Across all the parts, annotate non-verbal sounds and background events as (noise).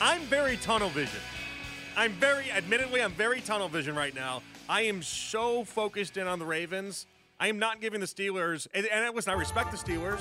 I'm very tunnel vision. I'm very, admittedly, I'm very tunnel vision right now. I am so focused in on the Ravens. I am not giving the Steelers, and, and listen, I respect the Steelers.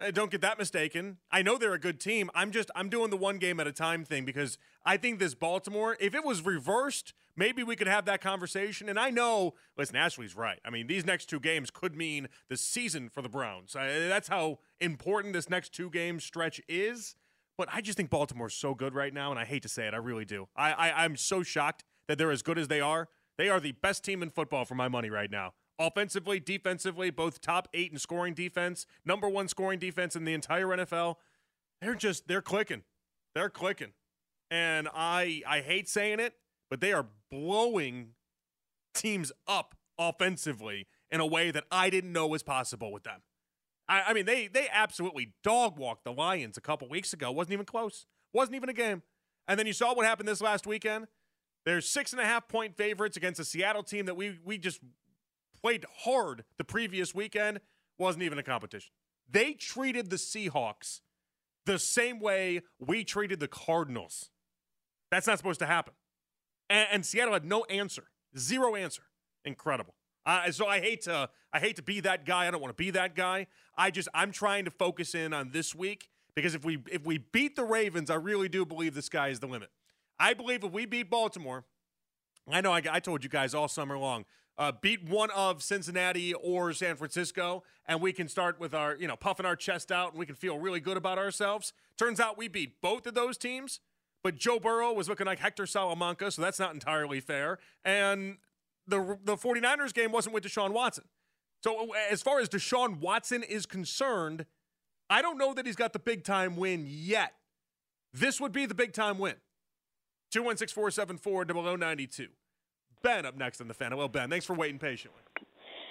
Uh, Don't get that mistaken. I know they're a good team. I'm just I'm doing the one game at a time thing because I think this Baltimore, if it was reversed, maybe we could have that conversation. And I know, listen, Ashley's right. I mean, these next two games could mean the season for the Browns. Uh, that's how important this next two game stretch is. But I just think Baltimore's so good right now, and I hate to say it, I really do. I, I I'm so shocked that they're as good as they are. They are the best team in football for my money right now. Offensively, defensively, both top eight in scoring defense, number one scoring defense in the entire NFL. They're just they're clicking. They're clicking. And I I hate saying it, but they are blowing teams up offensively in a way that I didn't know was possible with them. I, I mean, they they absolutely dog walked the Lions a couple weeks ago. wasn't even close. wasn't even a game. And then you saw what happened this last weekend. They're six and a half point favorites against a Seattle team that we we just played hard the previous weekend. Wasn't even a competition. They treated the Seahawks the same way we treated the Cardinals. That's not supposed to happen. And, and Seattle had no answer, zero answer. Incredible. Uh, so I hate to I hate to be that guy. I don't want to be that guy. I just I'm trying to focus in on this week because if we if we beat the Ravens, I really do believe the sky is the limit. I believe if we beat Baltimore, I know I, I told you guys all summer long, uh, beat one of Cincinnati or San Francisco, and we can start with our you know puffing our chest out and we can feel really good about ourselves. Turns out we beat both of those teams. But Joe Burrow was looking like Hector Salamanca, so that's not entirely fair. And the the 49ers game wasn't with Deshaun Watson. So as far as Deshaun Watson is concerned, I don't know that he's got the big time win yet. This would be the big time win. 216 474 0092. Ben up next on the fan. Well, Ben. Thanks for waiting patiently.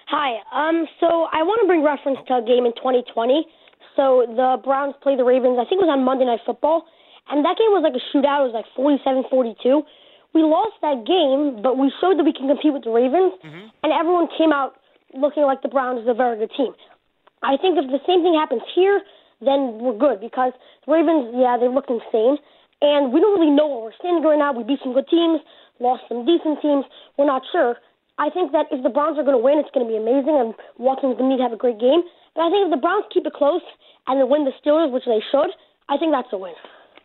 Hi. Um. So I want to bring reference to a game in 2020. So the Browns play the Ravens. I think it was on Monday Night Football, and that game was like a shootout. It was like 47-42. We lost that game, but we showed that we can compete with the Ravens, and everyone came out looking like the Browns is a very good team. I think if the same thing happens here, then we're good because the Ravens, yeah, they look insane, and we don't really know where we're standing right now. We beat some good teams, lost some decent teams. We're not sure. I think that if the Browns are going to win, it's going to be amazing, and Watson's going to need to have a great game. But I think if the Browns keep it close and they win the Steelers, which they should, I think that's a win.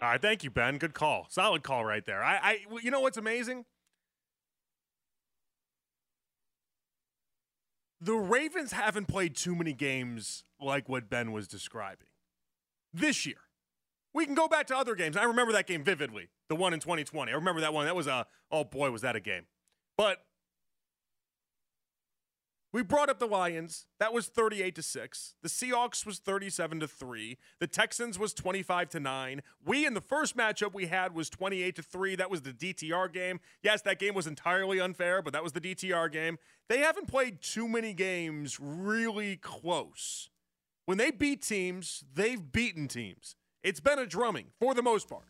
All right, thank you, Ben. Good call. Solid call right there. I, I you know what's amazing? The Ravens haven't played too many games like what Ben was describing this year. We can go back to other games. I remember that game vividly, the one in 2020. I remember that one. That was a oh boy, was that a game. But we brought up the Lions. That was 38 to 6. The Seahawks was 37 to 3. The Texans was 25 to 9. We in the first matchup we had was 28 to 3. That was the DTR game. Yes, that game was entirely unfair, but that was the DTR game. They haven't played too many games really close. When they beat teams, they've beaten teams. It's been a drumming for the most part.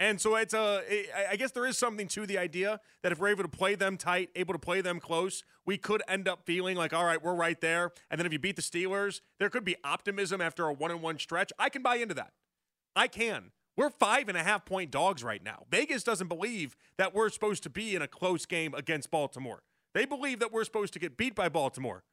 And so it's a, I guess there is something to the idea that if we're able to play them tight, able to play them close, we could end up feeling like, all right, we're right there. And then if you beat the Steelers, there could be optimism after a one and one stretch. I can buy into that. I can. We're five and a half point dogs right now. Vegas doesn't believe that we're supposed to be in a close game against Baltimore. They believe that we're supposed to get beat by Baltimore.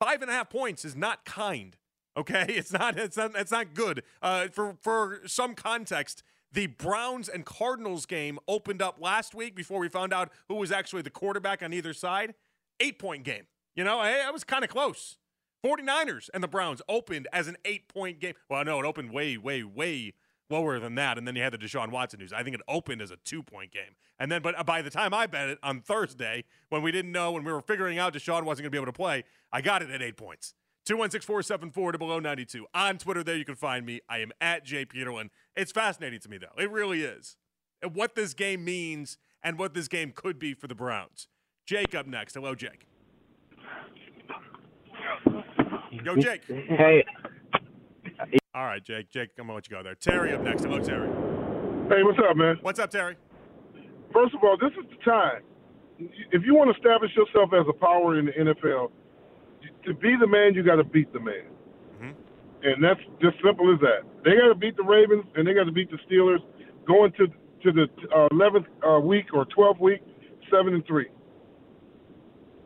Five and a half points is not kind. Okay, (laughs) it's not. It's not. It's not good. Uh, for for some context, the Browns and Cardinals game opened up last week before we found out who was actually the quarterback on either side. Eight point game. You know, I, I was kind of close. 49ers and the Browns opened as an eight point game. Well, no, it opened way, way, way lower than that. And then you had the Deshaun Watson news. I think it opened as a two point game. And then, but by the time I bet it on Thursday, when we didn't know, when we were figuring out Deshaun wasn't going to be able to play, I got it at eight points. 216 474 to below 92. On Twitter, there you can find me. I am at Jay Peterlin. It's fascinating to me, though. It really is. And what this game means and what this game could be for the Browns. Jake up next. Hello, Jake. Yo, Jake. Hey, All right, Jake. Jake, I'm going to let you go there. Terry up next. Hello, Terry. Hey, what's up, man? What's up, Terry? First of all, this is the time. If you want to establish yourself as a power in the NFL, to be the man, you got to beat the man. Mhm. and that's just simple as that. They got to beat the Ravens and they got to beat the Steelers going to to the uh, 11th uh, week or 12th week, seven and three.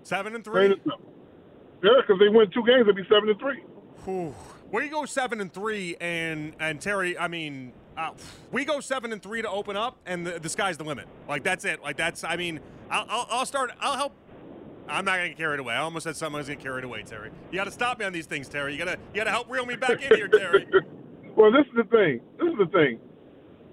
Seven and three. Yeah, because they win two games, they'll be seven and three. Whew. We go seven and three, and and Terry, I mean, uh, we go seven and three to open up, and the, the sky's the limit. Like that's it. Like that's. I mean, I'll, I'll, I'll start. I'll help. I'm not gonna get carried away. I almost said something I was gonna get carried away, Terry. You got to stop me on these things, Terry. You gotta you gotta help reel me back in here, Terry. (laughs) well, this is the thing. This is the thing.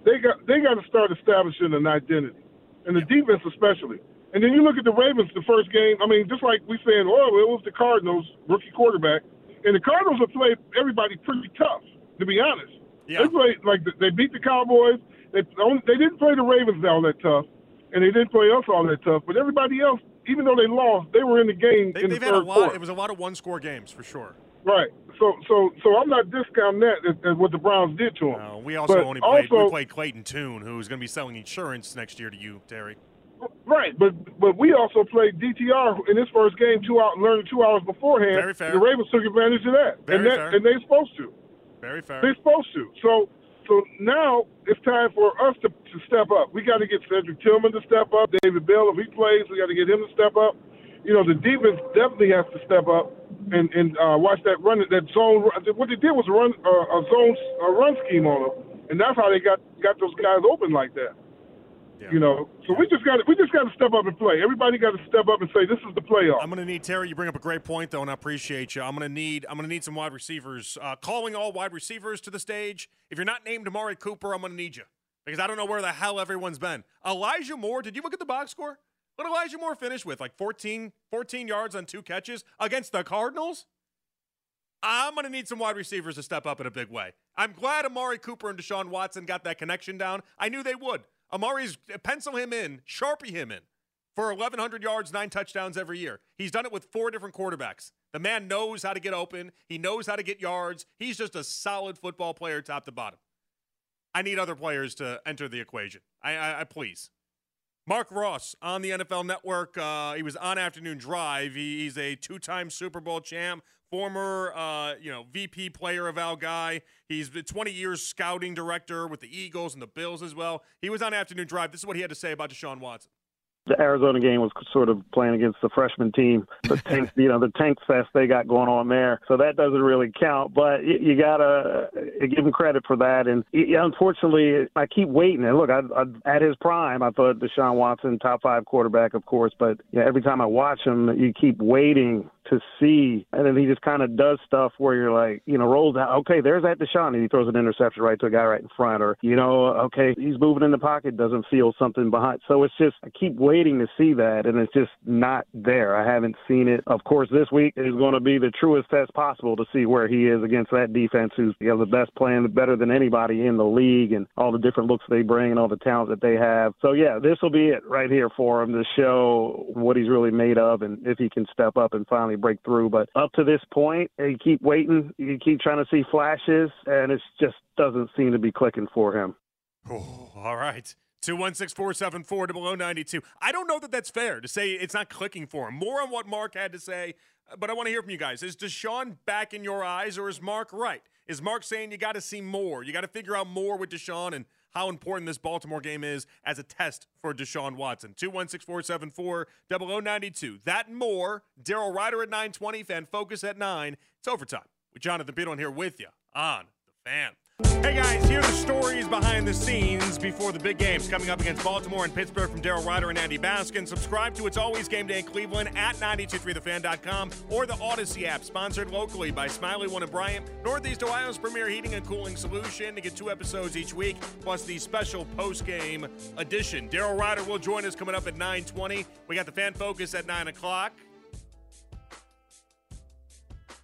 They got they got to start establishing an identity, and the yeah. defense especially. And then you look at the Ravens the first game. I mean, just like we saying, oh, it was the Cardinals rookie quarterback, and the Cardinals have played everybody pretty tough. To be honest, yeah. they played like they beat the Cowboys. They they didn't play the Ravens all that tough, and they didn't play us all that tough. But everybody else, even though they lost, they were in the game. They, in the had a lot. It was a lot of one-score games for sure. Right. So so so I'm not discounting that as, as what the Browns did to them. No, we also but only played also, we played Clayton Tune, who's going to be selling insurance next year to you, Terry. Right, but but we also played DTR in his first game two hours, learning two hours beforehand. Very fair. The Ravens took advantage of that, Very and that, fair. and they're supposed to. Very fair. They're supposed to. So so now it's time for us to, to step up. We got to get Cedric Tillman to step up. David Bell, if he plays, we got to get him to step up. You know, the defense definitely has to step up and and uh, watch that run that zone. What they did was run uh, a zone a run scheme on them, and that's how they got got those guys open like that. Yeah. You know, so we just got to we just got to step up and play. Everybody got to step up and say this is the playoff. I'm going to need Terry. You bring up a great point though, and I appreciate you. I'm going to need I'm going to need some wide receivers. Uh, calling all wide receivers to the stage. If you're not named Amari Cooper, I'm going to need you because I don't know where the hell everyone's been. Elijah Moore. Did you look at the box score? What Elijah Moore finished with? Like 14, 14 yards on two catches against the Cardinals. I'm going to need some wide receivers to step up in a big way. I'm glad Amari Cooper and Deshaun Watson got that connection down. I knew they would. Amari's uh, pencil him in, sharpie him in for 1,100 yards, nine touchdowns every year. He's done it with four different quarterbacks. The man knows how to get open. He knows how to get yards. He's just a solid football player, top to bottom. I need other players to enter the equation. I, I, I please. Marc Ross on the NFL Network. Uh, he was on Afternoon Drive. He, he's a two-time Super Bowl champ, former uh, you know VP player of Al guy. He's been 20 years scouting director with the Eagles and the Bills as well. He was on Afternoon Drive. This is what he had to say about Deshaun Watson the Arizona game was sort of playing against the freshman team, the (laughs) tank, you know, the tank fest they got going on there. So that doesn't really count, but you, you gotta uh, give him credit for that. And unfortunately, I keep waiting. And look, I, I, at his prime, I thought Deshaun Watson, top five quarterback, of course, but every time I watch him, you keep waiting to see. And then he just kind of does stuff where you're like, you know, rolls out, okay, there's that Deshaun, and he throws an interception right to a guy right in front. Or, you know, okay, he's moving in the pocket, doesn't feel something behind. So it's just, I keep waiting to see that, and it's just not there. I haven't seen it. Of course, this week is going to be the truest test possible to see where he is against that defense who's you know, the best playing better than anybody in the league and all the different looks they bring and all the talent that they have. So, yeah, this will be it right here for him to show what he's really made of and if he can step up and finally break through. But up to this point, you keep waiting, you keep trying to see flashes, and it just doesn't seem to be clicking for him. Oh, all right. 216 474 0092. I don't know that that's fair to say it's not clicking for him. More on what Marc had to say, but I want to hear from you guys. Is Deshaun back in your eyes, or is Marc right? Is Marc saying you got to see more? You got to figure out more with Deshaun and how important this Baltimore game is as a test for Deshaun Watson. 216 474 0092. That and more. Daryl Ruiter at 920, Fan Focus at 9. It's overtime with Jonathan Peterlin here with you on The Fan. Hey guys, here are the stories behind the scenes before the big games coming up against Baltimore and Pittsburgh from Daryl Ruiter and Andy Baskin. Subscribe to It's Always Game Day in Cleveland at 923thefan.com or the Audacy app, sponsored locally by Smylie One and Bryant, Northeast Ohio's premier heating and cooling solution. To get two episodes each week, plus the special post-game edition. Daryl Ruiter will join us coming up at 920. We got the Fan Focus at 9 o'clock.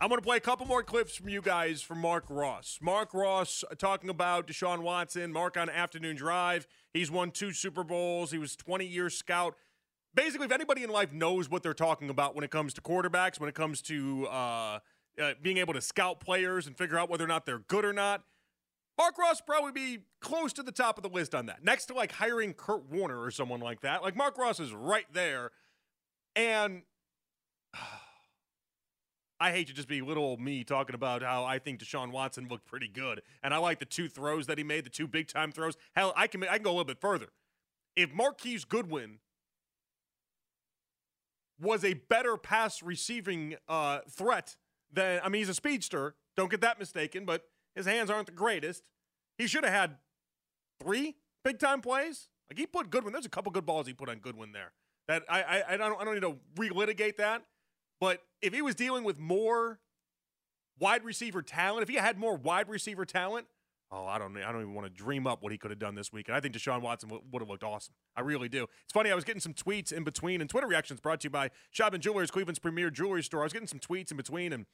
I'm going to play a couple more clips from you guys from Marc Ross. Marc Ross talking about Deshaun Watson. Marc on Afternoon Drive. He's won two Super Bowls. He was 20 years scout. Basically, if anybody in life knows what they're talking about when it comes to quarterbacks, when it comes to uh, uh, being able to scout players and figure out whether or not they're good or not, Marc Ross probably be close to the top of the list on that. Next to like hiring Kurt Warner or someone like that. Like Marc Ross is right there. And (sighs) I hate to just be little old me talking about how I think Deshaun Watson looked pretty good, and I like the two throws that he made, the two big time throws. Hell, I can I can go a little bit further. If Marquise Goodwin was a better pass receiving uh, threat than I mean, he's a speedster. Don't get that mistaken, but his hands aren't the greatest. He should have had three big time plays. Like he put Goodwin. There's a couple good balls he put on Goodwin there. That I I, I don't I don't need to relitigate that. But if he was dealing with more wide receiver talent, if he had more wide receiver talent, oh, I don't I don't even want to dream up what he could have done this week. And I think Deshaun Watson would have looked awesome. I really do. It's funny. I was getting some tweets in between, and Twitter reactions brought to you by Shop Jewelers, Cleveland's premier jewelry store. I was getting some tweets in between, and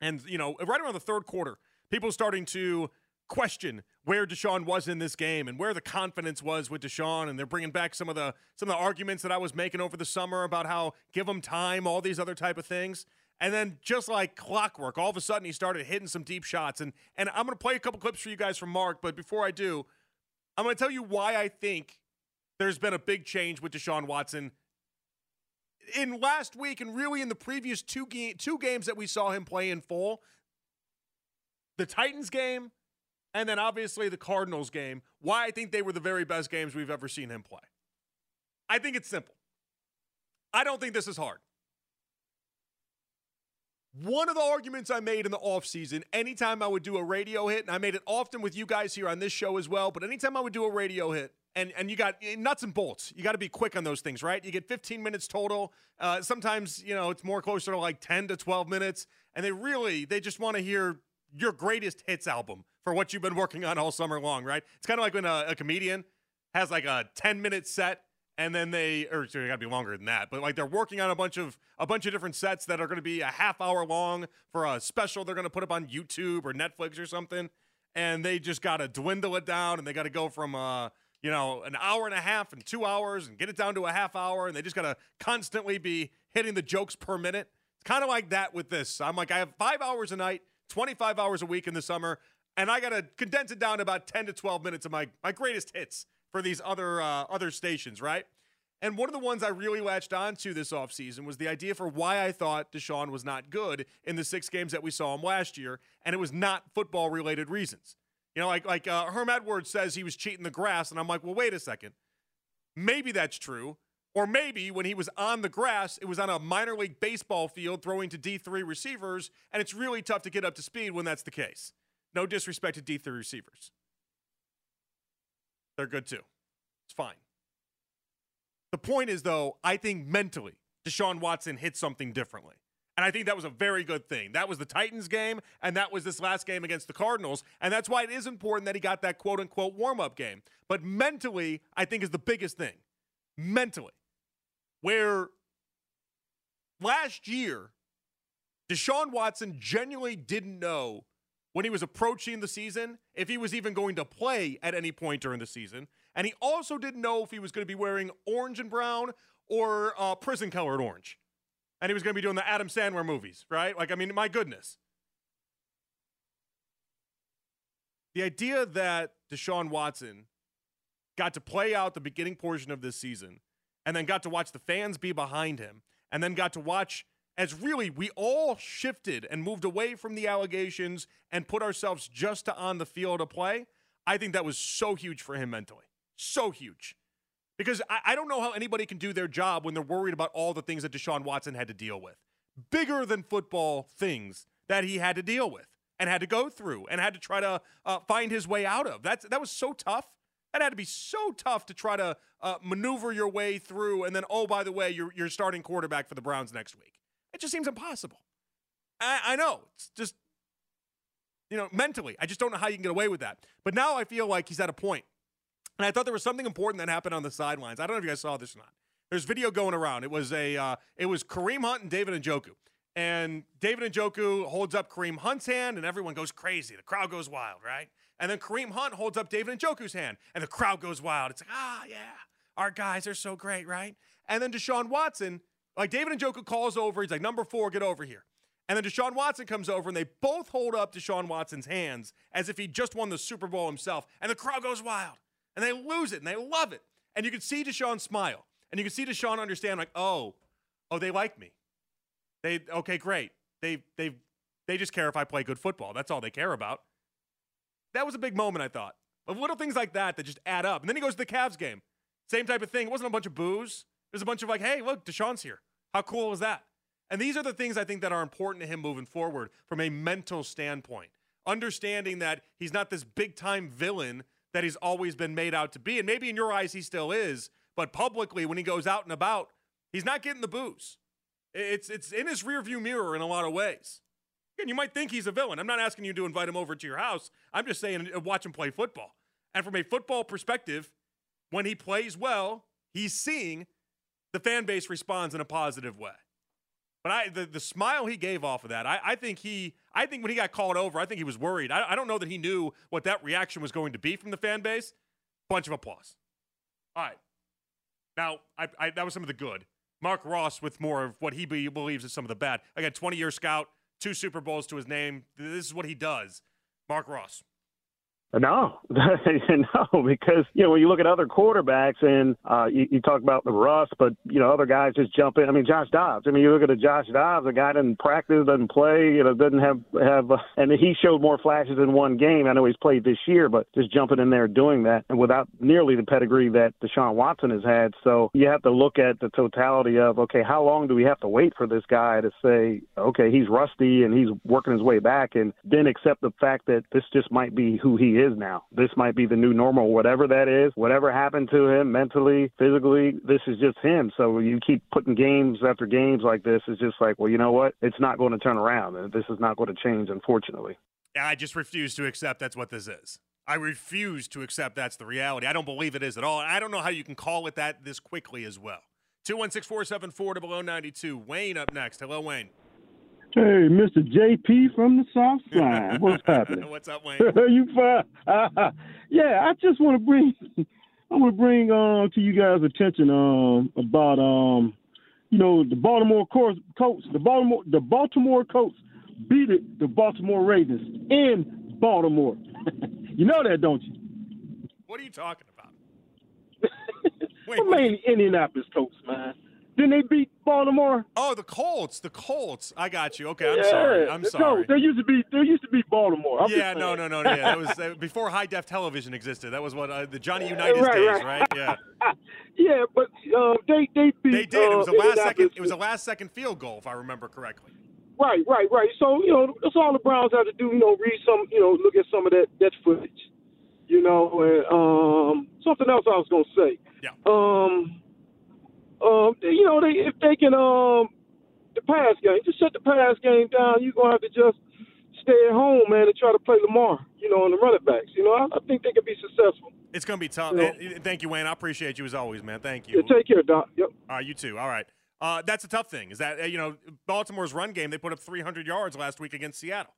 and you know, right around the third quarter, people starting to question where Deshaun was in this game and where the confidence was with Deshaun, and they're bringing back some of the some of the arguments that I was making over the summer about how give him time, all these other type of things. And then just like clockwork, all of a sudden he started hitting some deep shots. And and I'm gonna play a couple clips for you guys from Marc, but before I do, I'm gonna tell you why I think there's been a big change with Deshaun Watson in last week and really in the previous two game, two games that we saw him play in full. The Titans game and then obviously the Cardinals game, why I think they were the very best games we've ever seen him play. I think it's simple. I don't think this is hard. One of the arguments I made in the offseason, anytime I would do a radio hit, and I made it often with you guys here on this show as well, but anytime I would do a radio hit, and, and you got nuts and bolts, you got to be quick on those things, right? You get 15 minutes total. Uh, sometimes, you know, it's more closer to like 10 to 12 minutes, and they really, they just want to hear your greatest hits album for what you've been working on all summer long, right? It's kind of like when a, a comedian has like a 10 minute set and then they or so got to be longer than that but like they're working on a bunch of a bunch of different sets that are going to be a half hour long for a special they're going to put up on youtube or netflix or something and they just got to dwindle it down and they got to go from uh you know an hour and a half and two hours and get it down to a half hour and they just got to constantly be hitting the jokes per minute it's kind of like that with this i'm like i have five hours a night 25 hours a week in the summer and i got to condense it down to about 10 to 12 minutes of my my greatest hits for these other uh, other stations, right? And one of the ones I really latched onto this offseason was the idea for why I thought Deshaun was not good in the six games that we saw him last year, and it was not football related reasons. You know, like like uh, Herm Edwards says he was cheating the grass, and I'm like, well, wait a second, maybe that's true. Or maybe when he was on the grass, it was on a minor league baseball field throwing to D3 receivers, and it's really tough to get up to speed when that's the case. No disrespect to D3 receivers. They're good too. It's fine. The point is, though, I think mentally, Deshaun Watson hit something differently. And I think that was a very good thing. That was the Titans game, and that was this last game against the Cardinals. And that's why it is important that he got that quote unquote warm up game. But mentally, I think is the biggest thing. Mentally. Where last year, Deshaun Watson genuinely didn't know when he was approaching the season if he was even going to play at any point during the season. And he also didn't know if he was going to be wearing orange and brown or uh, prison colored orange. And he was going to be doing the Adam Sandler movies, right? Like, I mean, my goodness. The idea that Deshaun Watson got to play out the beginning portion of this season and then got to watch the fans be behind him and then got to watch as really we all shifted and moved away from the allegations and put ourselves just to on the field to play, I think that was so huge for him mentally. So huge. Because I, I, don't know how anybody can do their job when they're worried about all the things that Deshaun Watson had to deal with. Bigger than football things that he had to deal with and had to go through and had to try to uh, find his way out of. That's, that was so tough. That had to be so tough to try to uh, maneuver your way through. And then, oh, by the way, you're, you're starting quarterback for the Browns next week. It just seems impossible. I, I know. It's just, you know, mentally, I just don't know how you can get away with that. But now I feel like he's at a point. And I thought there was something important that happened on the sidelines. I don't know if you guys saw this or not. There's video going around. It was a uh, it was Kareem Hunt and David and Njoku. And David Njoku holds up Kareem Hunt's hand, and everyone goes crazy. The crowd goes wild, right? And then Kareem Hunt holds up David Njoku's hand, and the crowd goes wild. It's like, ah, yeah, our guys are so great, right? And then Deshaun Watson like David Njoku calls over. He's like, number four, get over here. And then Deshaun Watson comes over and they both hold up Deshaun Watson's hands as if he just won the Super Bowl himself. And the crowd goes wild. And they lose it and they love it. And you can see Deshaun smile. And you can see Deshaun understand, like, oh, oh, they like me. They okay, great. They they they just care if I play good football. That's all they care about. That was a big moment, I thought. Of little things like that that just add up. And then he goes to the Cavs game. Same type of thing. It wasn't a bunch of booze. It was a bunch of like, hey, look, Deshaun's here. How cool was that? And these are the things I think that are important to him moving forward from a mental standpoint. Understanding that he's not this big time villain that he's always been made out to be. And maybe in your eyes he still is, but publicly when he goes out and about, he's not getting the booze. It's it's in his rearview mirror in a lot of ways. And you might think he's a villain. I'm not asking you to invite him over to your house. I'm just saying uh, watch him play football. And from a football perspective, when he plays well, he's seeing the fan base responds in a positive way. But I the, the smile he gave off of that, I, I think he I think when he got called over, I think he was worried. I, I don't know that he knew what that reaction was going to be from the fan base. Bunch of applause. All right. Now, I, I, that was some of the good. Marc Ross with more of what he be, believes is some of the bad. Again, 20 year scout, two Super Bowls to his name. This is what he does. Marc Ross. No, (laughs) no, because you know when you look at other quarterbacks and uh, you, you talk about the Russ, but you know other guys just jump in. I mean Josh Dobbs. I mean you look at a Josh Dobbs, a guy doesn't practice, doesn't play, you know doesn't have have, uh, (laughs) and he showed more flashes in one game. I know he's played this year, but just jumping in there doing that and without nearly the pedigree that Deshaun Watson has had. So you have to look at the totality of okay, how long do we have to wait for this guy to say okay he's rusty and he's working his way back, and then accept the fact that this just might be who he is now. This might be the new normal, whatever that is. Whatever happened to him mentally, physically, this is just him. So you keep putting games after games like this, it's just like, well, you know what? It's not going to turn around. This is not going to change, unfortunately. I just refuse to accept that's what this is. I refuse to accept that's the reality. I don't believe it is at all. I don't know how you can call it that this quickly as well. 216 474 below 92. Wayne up next. Hello, Wayne. Hey, Mr. JP from the South Side. (laughs) What's happening? What's up, Wayne? (laughs) you fine? (laughs) yeah, I just want to bring, I want to bring um to you guys' attention um about um, you know, the Baltimore Colts, the Baltimore, the Baltimore Colts beat it, the Baltimore Ravens in Baltimore. you know that, don't you? What are you talking about? Wait, well, mainly Indianapolis Colts, man. Then they beat Baltimore. Oh, the Colts, the Colts. I got you. Okay, I'm yeah, sorry. I'm sorry. Colts. They used to be. They used to be Baltimore. I'm yeah, no, no, no, yeah. That was (laughs) uh, before high def television existed. That was what uh, the Johnny Unitas right, days, right? right? Yeah. (laughs) yeah, but uh, they they beat. They did. it was a uh, last second. It was a last second field goal, if I remember correctly. Right, right, right. So you know that's all the Browns have to do. You know, read some. You know, look at some of that that footage. You know, and um, something else I was gonna say. Yeah. Um they if they can um the pass game, just shut the pass game down. You're gonna have to just stay at home, man, and try to play Lamar. You know, on the running backs. You know, I, I think they can be successful. It's gonna be tough. You know? Thank you, Wayne. I appreciate you as always, man. Thank you. Yeah, take care, Doc. Yep. All right, you too. All right. Uh, that's a tough thing. Is that uh, you know Baltimore's run game? They put up 300 yards last week against Seattle.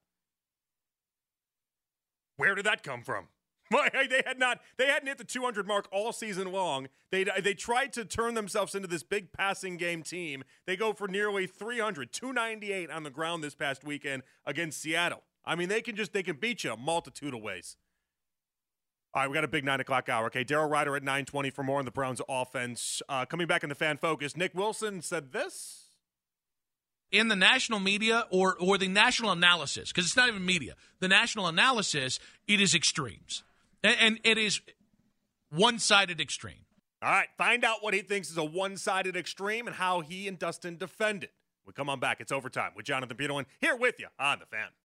Where did that come from? (laughs) they had not they hadn't hit the 200 mark all season long. They they tried to turn themselves into this big passing game team. They go for nearly 300, 298 on the ground this past weekend against Seattle. I mean, they can just they can beat you a multitude of ways. All right, we got a big nine o'clock hour. Okay, Daryl Ruiter at 920 for more on the Browns offense. Uh, coming back in the fan focus, Nick Wilson said this in the national media or or the national analysis because it's not even media the national analysis it is extremes and it is one sided extreme. All right, find out what he thinks is a one sided extreme and how he and Dustin defend it. We come on back. It's overtime with Jonathan Peterlin here with you on the fan.